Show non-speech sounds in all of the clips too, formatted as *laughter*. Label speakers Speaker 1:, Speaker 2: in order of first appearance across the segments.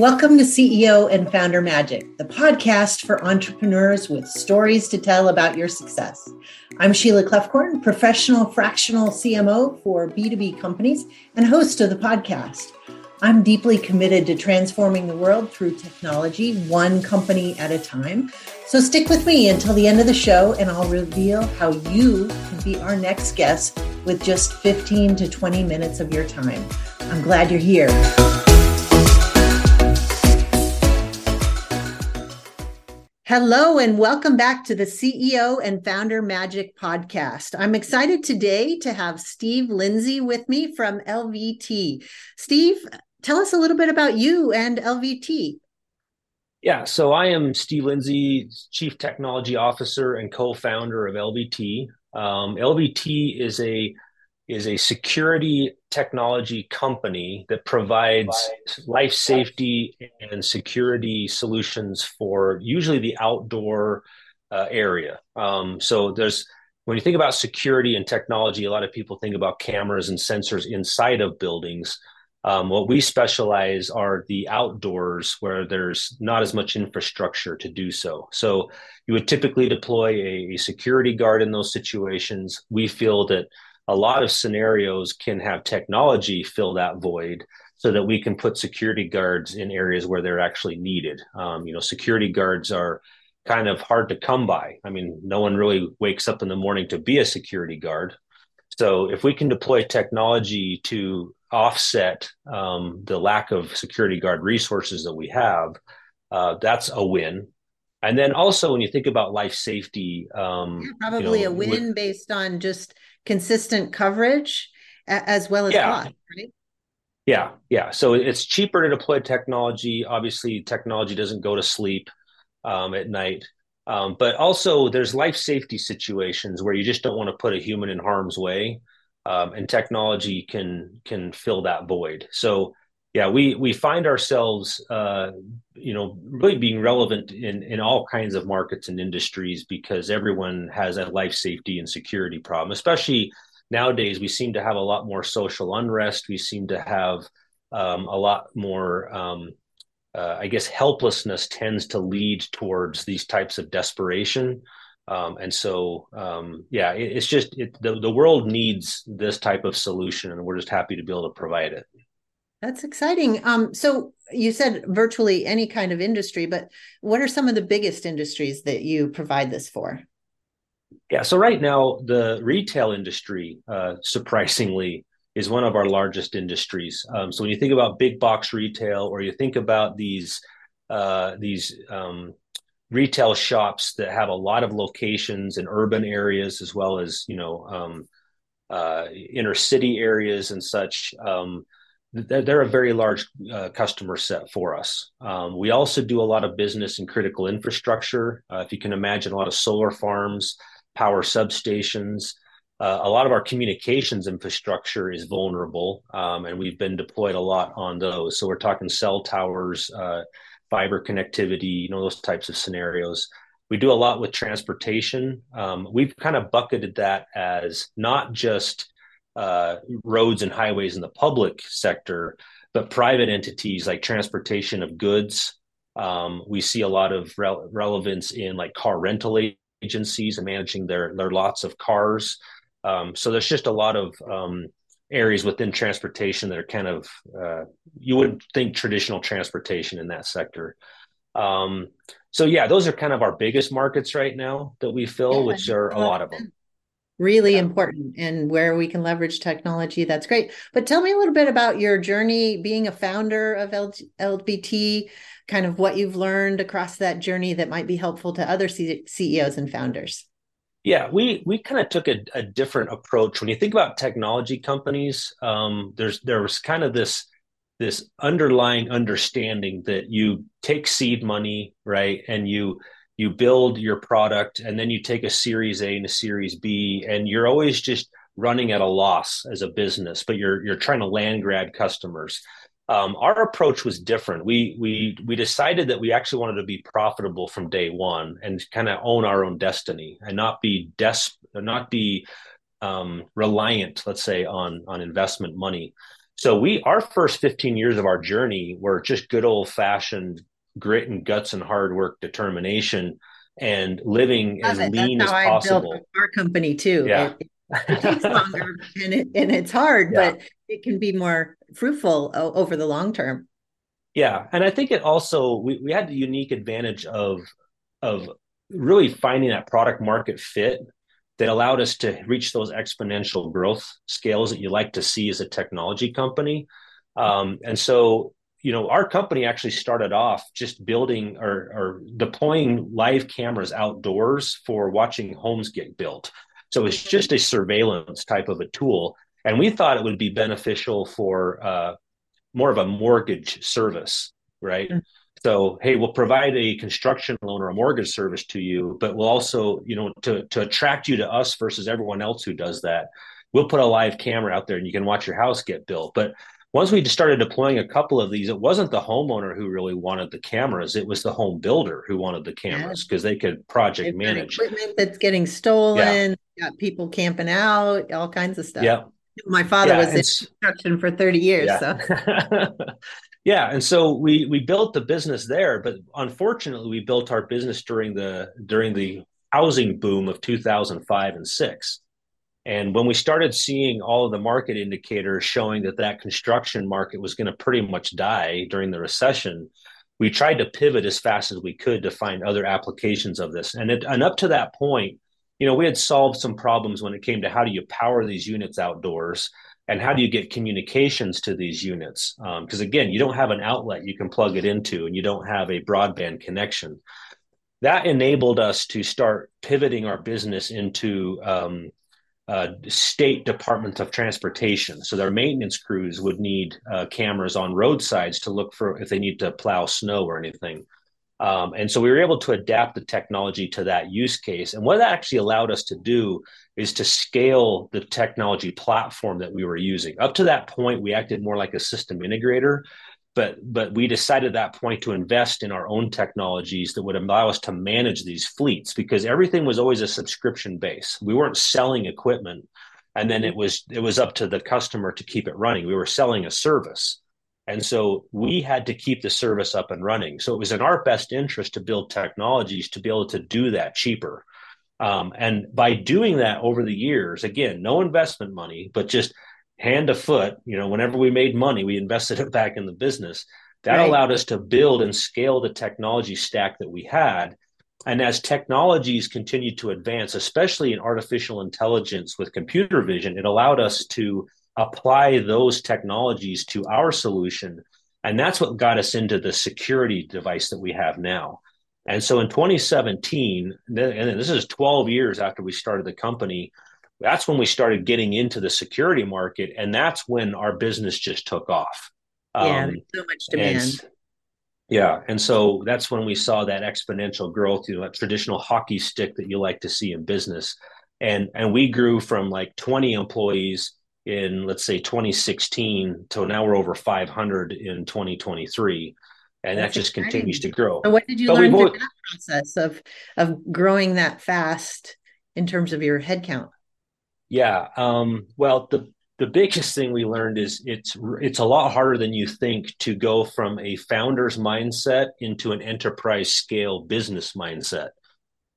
Speaker 1: Welcome to CEO and Founder Magic, the podcast for entrepreneurs with stories to tell about your success. I'm Sheila Kloefkorn, professional fractional CMO for B2B companies and host of the podcast. I'm deeply committed to transforming the world through technology, one company at a time. So stick with me until the end of the show, and I'll reveal how you can be our next guest with just 15 to 20 minutes of your time. I'm glad you're here. Hello, and welcome back to the CEO and Founder Magic podcast. I'm excited today to have Steve Lindsey with me from LVT. Steve, tell us a little bit about you and LVT.
Speaker 2: Yeah, so I am Steve Lindsey, Chief Technology Officer and co-founder of LVT. Um, LVT is a is a security technology company that provides life safety and security solutions for usually the outdoor uh, area. Um, so there's when you think about security and technology, a lot of people think about cameras and sensors inside of buildings. Um, what we specialize are the outdoors where there's not as much infrastructure to do so. So you would typically deploy a, a security guard in those situations. We feel that a lot of scenarios can have technology fill that void so that we can put security guards in areas where they're actually needed. Um, you know, security guards are kind of hard to come by. I mean, no one really wakes up in the morning to be a security guard. So if we can deploy technology to offset um, the lack of security guard resources that we have, uh, that's a win. And then also when you think about life safety, um,
Speaker 1: yeah, probably you know, a win with, based on just consistent coverage as well as yeah. cost, right?
Speaker 2: Yeah, yeah. So it's cheaper to deploy technology. Obviously, technology doesn't go to sleep um, at night. Um, but also, there's life safety situations where you just don't want to put a human in harm's way, um, and technology can can fill that void. So, yeah, we we find ourselves, uh, you know, really being relevant in in all kinds of markets and industries because everyone has a life safety and security problem. Especially nowadays, we seem to have a lot more social unrest. We seem to have um, a lot more, um, uh, I guess, helplessness tends to lead towards these types of desperation. Um, and so, um, yeah, it, it's just it, the the world needs this type of solution, and we're just happy to be able to provide it.
Speaker 1: That's exciting. Um, so you said virtually any kind of industry, but what are some of the biggest industries that you provide this for?
Speaker 2: Yeah, so right now the retail industry, uh, surprisingly, is one of our largest industries. Um, so when you think about big box retail, or you think about these uh, these um, retail shops that have a lot of locations in urban areas as well as you know um, uh, inner city areas and such. They're, they're a very large uh, customer set for us. Um, we also do a lot of business in critical infrastructure. Uh, if you can imagine, a lot of solar farms, power substations. Uh, a lot of our communications infrastructure is vulnerable, um, and we've been deployed a lot on those. So we're talking cell towers, uh, fiber connectivity, you know, those types of scenarios. We do a lot with transportation. Um, we've kind of bucketed that as not just uh, roads and highways in the public sector, but private entities like transportation of goods. Um, we see a lot of re- relevance in like car rental agencies and managing their their lots of cars. Um, so there's just a lot of um, areas within transportation that are kind of uh, you wouldn't think traditional transportation in that sector. Um, so yeah, those are kind of our biggest markets right now that we fill, yeah, which are a lot of them
Speaker 1: really yeah. important and where we can leverage technology that's great. But tell me a little bit about your journey being a founder of lvt kind of what you've learned across that journey that might be helpful to other C- ceos and founders.
Speaker 2: Yeah we we kind of took a, a, different approach. When you think about technology companies um, there's there was kind of this this underlying understanding that you take seed money right and you you build your product and then you take a series A and a series B and you're always just running at a loss as a business but you're you're trying to land grab customers. Um, our approach was different. We we we decided that we actually wanted to be profitable from day one and kind of own our own destiny and not be des- not be um, reliant let's say on on investment money. So we our first 15 years of our journey were just good old fashioned grit and guts and hard work, determination, and living as
Speaker 1: it.
Speaker 2: lean as possible.
Speaker 1: I built our company too.
Speaker 2: Yeah.
Speaker 1: It, it takes longer *laughs* and it and it's hard, yeah. but it can be more fruitful over the long term.
Speaker 2: Yeah, and I think it also we, we had the unique advantage of of really finding that product market fit that allowed us to reach those exponential growth scales that you like to see as a technology company. Um, and so, you know, our company actually started off just building or, or deploying live cameras outdoors for watching homes get built. So it's just a surveillance type of a tool. And we thought it would be beneficial for uh, more of a mortgage service, right? Mm-hmm. So, hey, we'll provide a construction loan or a mortgage service to you, but we'll also, you know, to to attract you to us versus everyone else who does that, we'll put a live camera out there and you can watch your house get built. But once we started deploying a couple of these, it wasn't the homeowner who really wanted the cameras; it was the home builder who wanted the cameras because they could project manage
Speaker 1: equipment that's getting stolen. Yeah. Got people camping out, all kinds of stuff.
Speaker 2: Yeah.
Speaker 1: My father yeah, was in construction for 30 years. Yeah. So *laughs* *laughs*
Speaker 2: yeah and so we we built the business there but unfortunately we built our business during the during the housing boom of 2005 and 6 and when we started seeing all of the market indicators showing that that construction market was going to pretty much die during the recession we tried to pivot as fast as we could to find other applications of this. And it, and up to that point you know we had solved some problems when it came to how do you power these units outdoors and how do you get communications to these units? Because um, again you don't have an outlet you can plug it into and you don't have a broadband connection. That enabled us to start pivoting our business into um, uh, state departments of transportation so their maintenance crews would need uh, cameras on roadsides to look for if they need to plow snow or anything um, and so we were able to adapt the technology to that use case. And what that actually allowed us to do is to scale the technology platform that we were using. Up to that point, we acted more like a system integrator, but but we decided at that point to invest in our own technologies that would allow us to manage these fleets because everything was always a subscription base. We weren't selling equipment and then it was it was up to the customer to keep it running. We were selling a service. And so we had to keep the service up and running. So it was in our best interest to build technologies to be able to do that cheaper. Um, and by doing that over the years, again, no investment money, but just hand to foot, you know, whenever we made money, we invested it back in the business. That right. allowed us to build and scale the technology stack that we had. And as technologies continued to advance, especially in artificial intelligence with computer vision, it allowed us to apply those technologies to our solution. And that's what got us into the security device that we have now. And so in 2017, and this is 12 years after we started the company, that's when we started getting into the security market. And that's when our business just took off.
Speaker 1: Yeah, um, so much demand.
Speaker 2: And, yeah. And so that's when we saw that exponential growth, you know, that traditional hockey stick that you like to see in business. And and we grew from like 20 employees in let's say 2016 so now we're over 500 in 2023 and That's that just exciting. continues to grow
Speaker 1: so what did you but learn through always, that process of of growing that fast in terms of your headcount
Speaker 2: yeah um, well the the biggest thing we learned is it's it's a lot harder than you think to go from a founder's mindset into an enterprise scale business mindset.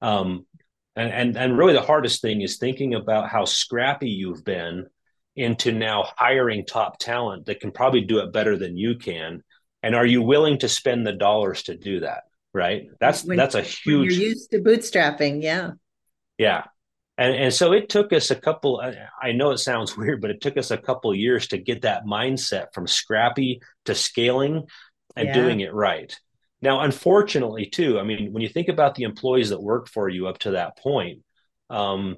Speaker 2: Um, and, and and really the hardest thing is thinking about how scrappy you've been into now hiring top talent that can probably do it better than you can. And are you willing to spend the dollars to do that right? That's when, that's a huge
Speaker 1: you're used to bootstrapping yeah.
Speaker 2: Yeah and and so it took us a couple i know it sounds *laughs* weird but it took us a couple years to get that mindset from scrappy to scaling and yeah. doing it right now unfortunately too i mean when you think about the employees that work for you up to that point um,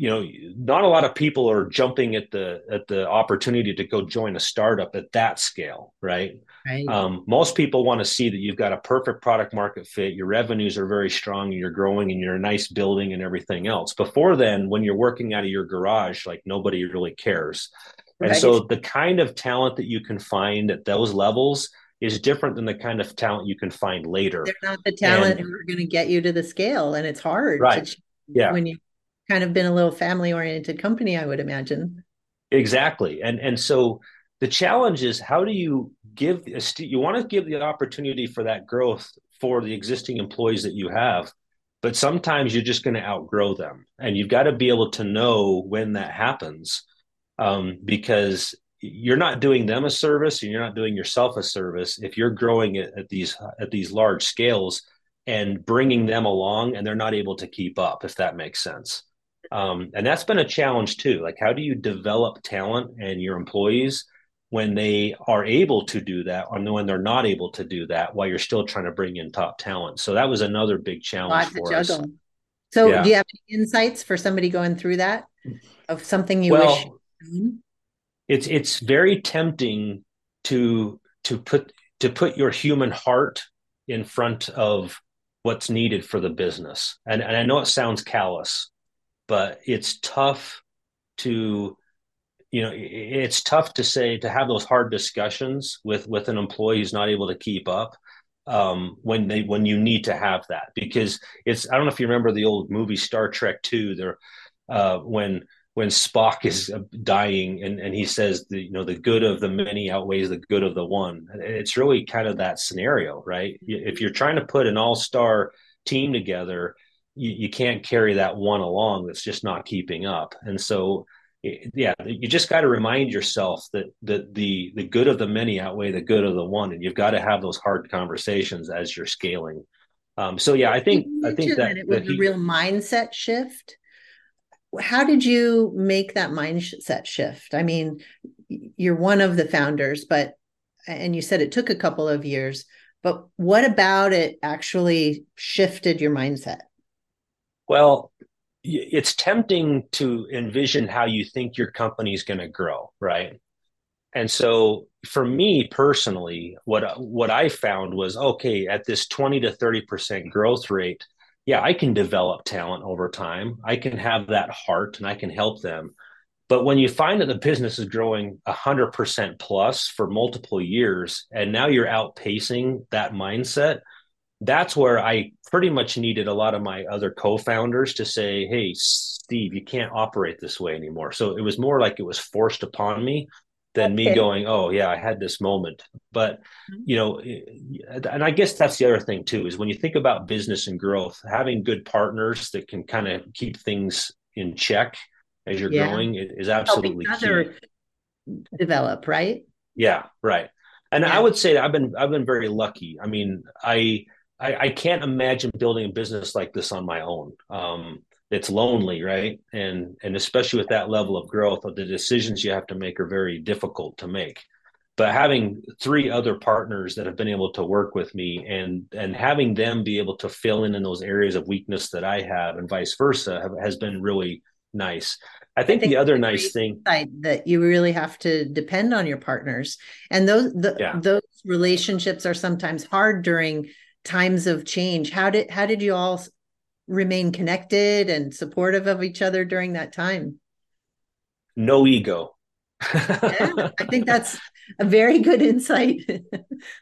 Speaker 2: you know not a lot of people are jumping at the at the opportunity to go join a startup at that scale right, right. Um, most people want to see that you've got a perfect product market fit your revenues are very strong and you're growing and you're a nice building and everything else before then when you're working out of your garage like nobody really cares right. and so the kind of talent that you can find at those levels is different than the kind of talent you can find later.
Speaker 1: They're not the talent and, who are going to get you to the scale, and it's hard.
Speaker 2: Right. To, yeah.
Speaker 1: When you kind of been a little family oriented company, I would imagine.
Speaker 2: Exactly. And and so the challenge is how do you give you want to give the opportunity for that growth for the existing employees that you have but sometimes you're just going to outgrow them and you've got to be able to know when that happens um, because you're not doing them a service and you're not doing yourself a service if you're growing it at these at these large scales and bringing them along and they're not able to keep up if that makes sense um, and that's been a challenge too. Like how do you develop talent and your employees when they are able to do that and when they're not able to do that while you're still trying to bring in top talent? So that was another big challenge for us.
Speaker 1: so yeah. do you have any insights for somebody going through that of something you well, wish
Speaker 2: it's it's very tempting to to put to put your human heart in front of what's needed for the business. And, and i know it sounds callous but it's tough to you know it's tough to say to have those hard discussions with with an employee who's not able to keep up um, when they when you need to have that. Because it's I don't know if you remember the old movie Star Trek Two there uh, when when Spock is uh, dying and and he says the you know the good of the many outweighs the good of the one. It's really kind of that scenario right? If you're trying to put an all star team together you, you can't carry that one along that's just not keeping up. And so yeah you just got to remind yourself that that the the good of the many outweigh the good of the one and you've got to have those hard conversations as you're scaling. Um, so yeah i think i think that,
Speaker 1: that it was that he, a real mindset shift. How did you make that mindset shift? I mean you're one of the founders but and you said it took a couple of years but what about it actually shifted your mindset
Speaker 2: well it's tempting to envision how you think your company is going to grow, right? And so for me personally, what what I found was okay, at this 20 to 30% growth rate, yeah, I can develop talent over time. I can have that heart and I can help them. But when you find that the business is growing 100% plus for multiple years and now you're outpacing that mindset, that's where I pretty much needed a lot of my other co-founders to say, "Hey, Steve, you can't operate this way anymore." So it was more like it was forced upon me than okay. me going, "Oh, yeah, I had this moment." But mm-hmm. you know, and I guess that's the other thing too is when you think about business and growth, having good partners that can kind of keep things in check as you're yeah. growing is absolutely key.
Speaker 1: Develop, right?
Speaker 2: Yeah, right. And yeah. I would say I've been I've been very lucky. I mean, I I, I, can't imagine building a business like this on my own. Um, it's lonely, right? And and especially with that level of growth, the decisions you have to make are very difficult to make. But having three other partners that have been able to work with me and and having them be able to fill in in those areas of weakness that I have and vice versa have, has been really nice. I think, I think the other nice thing
Speaker 1: that you really have to depend on your partners, and those the, yeah. those relationships are sometimes hard during times of change. How did how did you all remain connected and supportive of each other during that time?
Speaker 2: No ego.
Speaker 1: Yeah, i think *laughs* that's a very good insight. *laughs*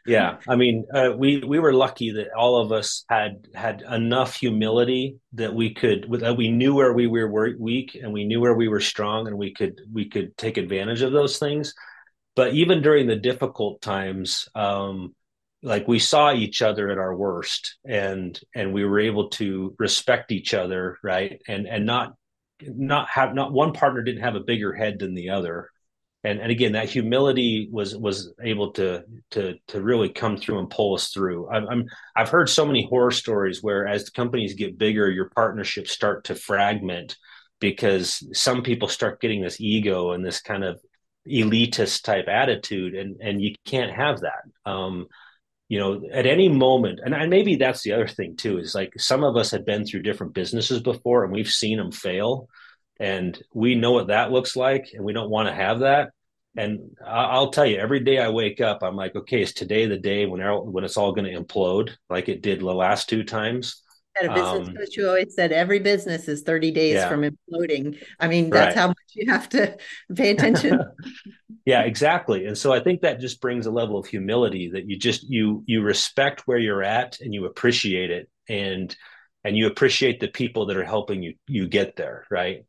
Speaker 2: Yeah i mean uh, we we were lucky that all of us had had enough humility that we could that we knew where we were weak and we knew where we were strong and we could we could take advantage of those things. But even during the difficult times um, like we saw each other at our worst and and we were able to respect each other right? And and not not have not one partner didn't have a bigger head than the other. And and again that humility was was able to to to really come through and pull us through. I'm, I'm i've heard so many horror stories where as the companies get bigger your partnerships start to fragment because some people start getting this ego and this kind of elitist type attitude and and you can't have that. Um you know at any moment and, and maybe that's the other thing too is like some of us had been through different businesses before and we've seen them fail and we know what that looks like and we don't want to have that and I'll tell you, every day I wake up, I'm like, okay, is today the day when when it's all going to implode like it did the last two times?
Speaker 1: At a business um, coach who always said every business is 30 days yeah. from imploding. I mean, that's right. how much you have to pay attention. *laughs*
Speaker 2: yeah exactly and so i think that just brings a level of humility that you just you you respect where you're at and you appreciate it and and you appreciate the people that are helping you you get there right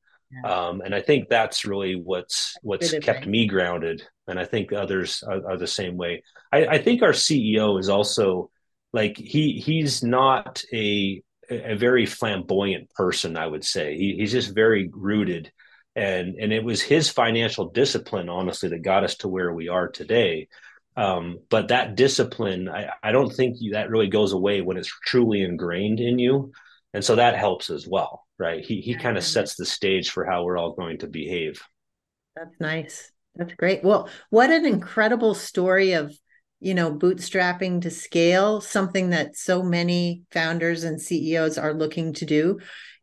Speaker 2: Um, and I think that's really what's what's Good kept me grounded. And I think others are, are the same way. I, I, think our CEO is also like he he's not a a very flamboyant person. I would say. He, he's just very rooted, and and it was his financial discipline, honestly, that got us to where we are today. Um, but that discipline, I, I don't think that really goes away when it's truly ingrained in you. And so that helps as well right? He he kind of sets the stage for how we're all going to behave.
Speaker 1: That's nice. That's great. Well what an incredible story of you know bootstrapping to scale something that so many founders and ceos are looking to do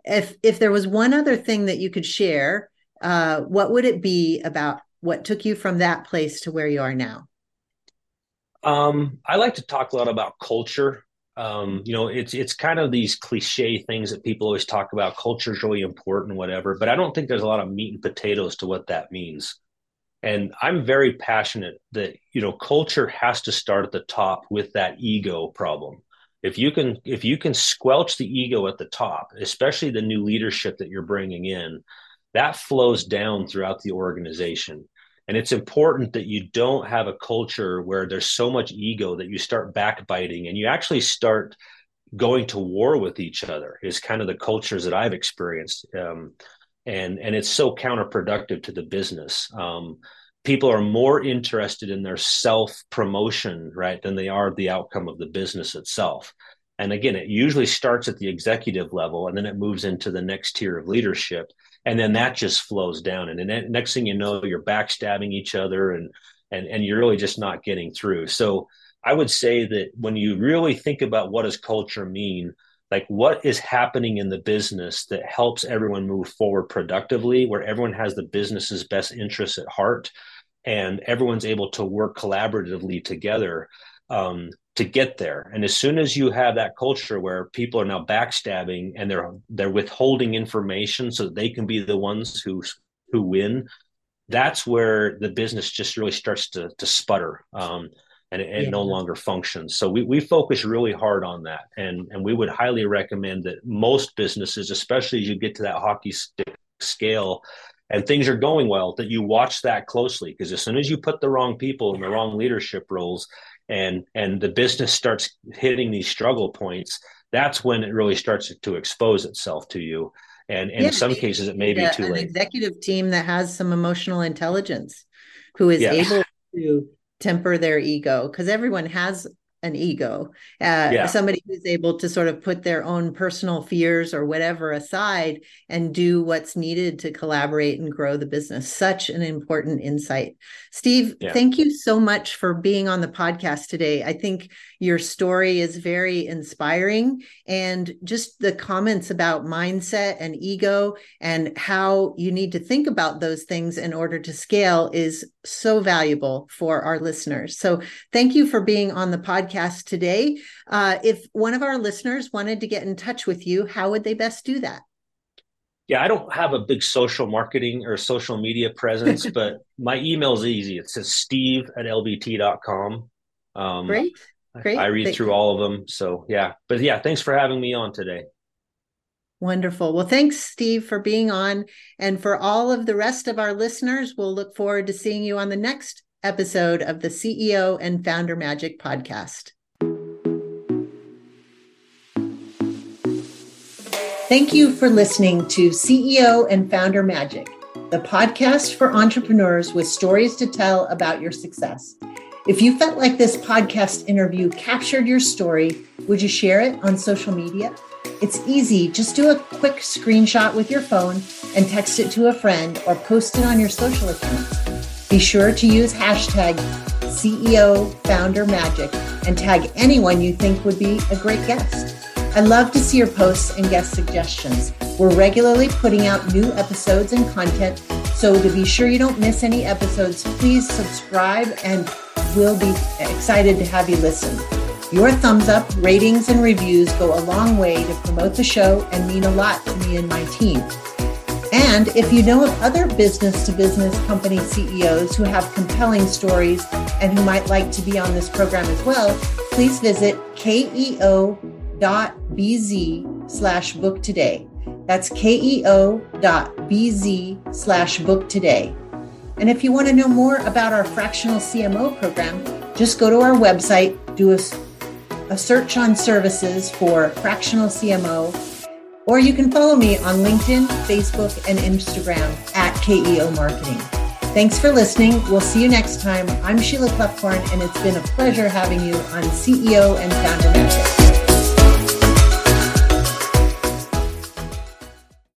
Speaker 1: if if there was one other thing that you could share uh, what would it be about what took you from that place to where you are now
Speaker 2: um, i like to talk a lot about culture um, you know, it's it's kind of these cliche things that people always talk about. Culture is really important, whatever. But I don't think there's a lot of meat and potatoes to what that means. And I'm very passionate that you know culture has to start at the top with that ego problem. If you can if you can squelch the ego at the top, especially the new leadership that you're bringing in, that flows down throughout the organization. And it's important that you don't have a culture where there's so much ego that you start backbiting and you actually start going to war with each other is kind of the cultures that I've experienced. Um, and, and it's so counterproductive to the business. Um, people are more interested in their self promotion, right, than they are the outcome of the business itself. And again, it usually starts at the executive level and then it moves into the next tier of leadership and then that just flows down and then next thing you know you're backstabbing each other and and and you're really just not getting through so i would say that when you really think about what does culture mean like what is happening in the business that helps everyone move forward productively where everyone has the business's best interests at heart and everyone's able to work collaboratively together um, to get there. And as soon as you have that culture where people are now backstabbing and they're they're withholding information so that they can be the ones who who win, that's where the business just really starts to to sputter. Um, and it, yeah. no longer functions. So we, we focus really hard on that. And, and we would highly recommend that most businesses, especially as you get to that hockey stick scale and things are going well, that you watch that closely. Because as soon as you put the wrong people in the wrong leadership roles, and and the business starts hitting these struggle points that's when it really starts to expose itself to you and, and yeah, in some cases it may be too
Speaker 1: an
Speaker 2: late
Speaker 1: executive team that has some emotional intelligence who is yeah. able to temper their ego because everyone has an ego uh, yeah. somebody who's able to sort of put their own personal fears or whatever aside and do what's needed to collaborate and grow the business. Such an important insight. Steve yeah. thank you so much for being on the podcast today. I think your story is very inspiring and just the comments about mindset and ego and how you need to think about those things in order to scale is so valuable for our listeners. So thank you for being on the podcast podcast today. Uh, if one of our listeners wanted to get in touch with you, how would they best do that?
Speaker 2: Yeah, I don't have a big social marketing or social media presence, *laughs* but my email is easy. It says steve at lvt.com.
Speaker 1: Um, Great. Great.
Speaker 2: I read Thank through you. all of them. So, yeah. But yeah, thanks for having me on today.
Speaker 1: Wonderful. Well, thanks, Steve, for being on. And for all of the rest of our listeners, we'll look forward to seeing you on the next episode of the CEO and Founder Magic podcast. Thank you for listening to CEO and Founder Magic, the podcast for entrepreneurs with stories to tell about your success. If you felt like this podcast interview captured your story, would you share it on social media? It's easy. Just do a quick screenshot with your phone and text it to a friend or post it on your social accounts. Be sure to use hashtag CEO Founder Magic and tag anyone you think would be a great guest. I love to see your posts and guest suggestions. We're regularly putting out new episodes and content, so to be sure you don't miss any episodes, please subscribe and we'll be excited to have you listen. Your thumbs up, ratings, and reviews go a long way to promote the show and mean a lot to me and my team. And if you know of other business to business company CEOs who have compelling stories and who might like to be on this program as well, please visit keo.bz slash book today. That's keo.bz slash book today. And if you want to know more about our fractional CMO program, just go to our website, do a, a search on services for fractional CMO, or you can follow me on LinkedIn, Facebook, and Instagram at KEO Marketing. Thanks for listening. We'll see you next time. I'm Sheila Kloefkorn, and it's been a pleasure having you on CEO and Founder Magic.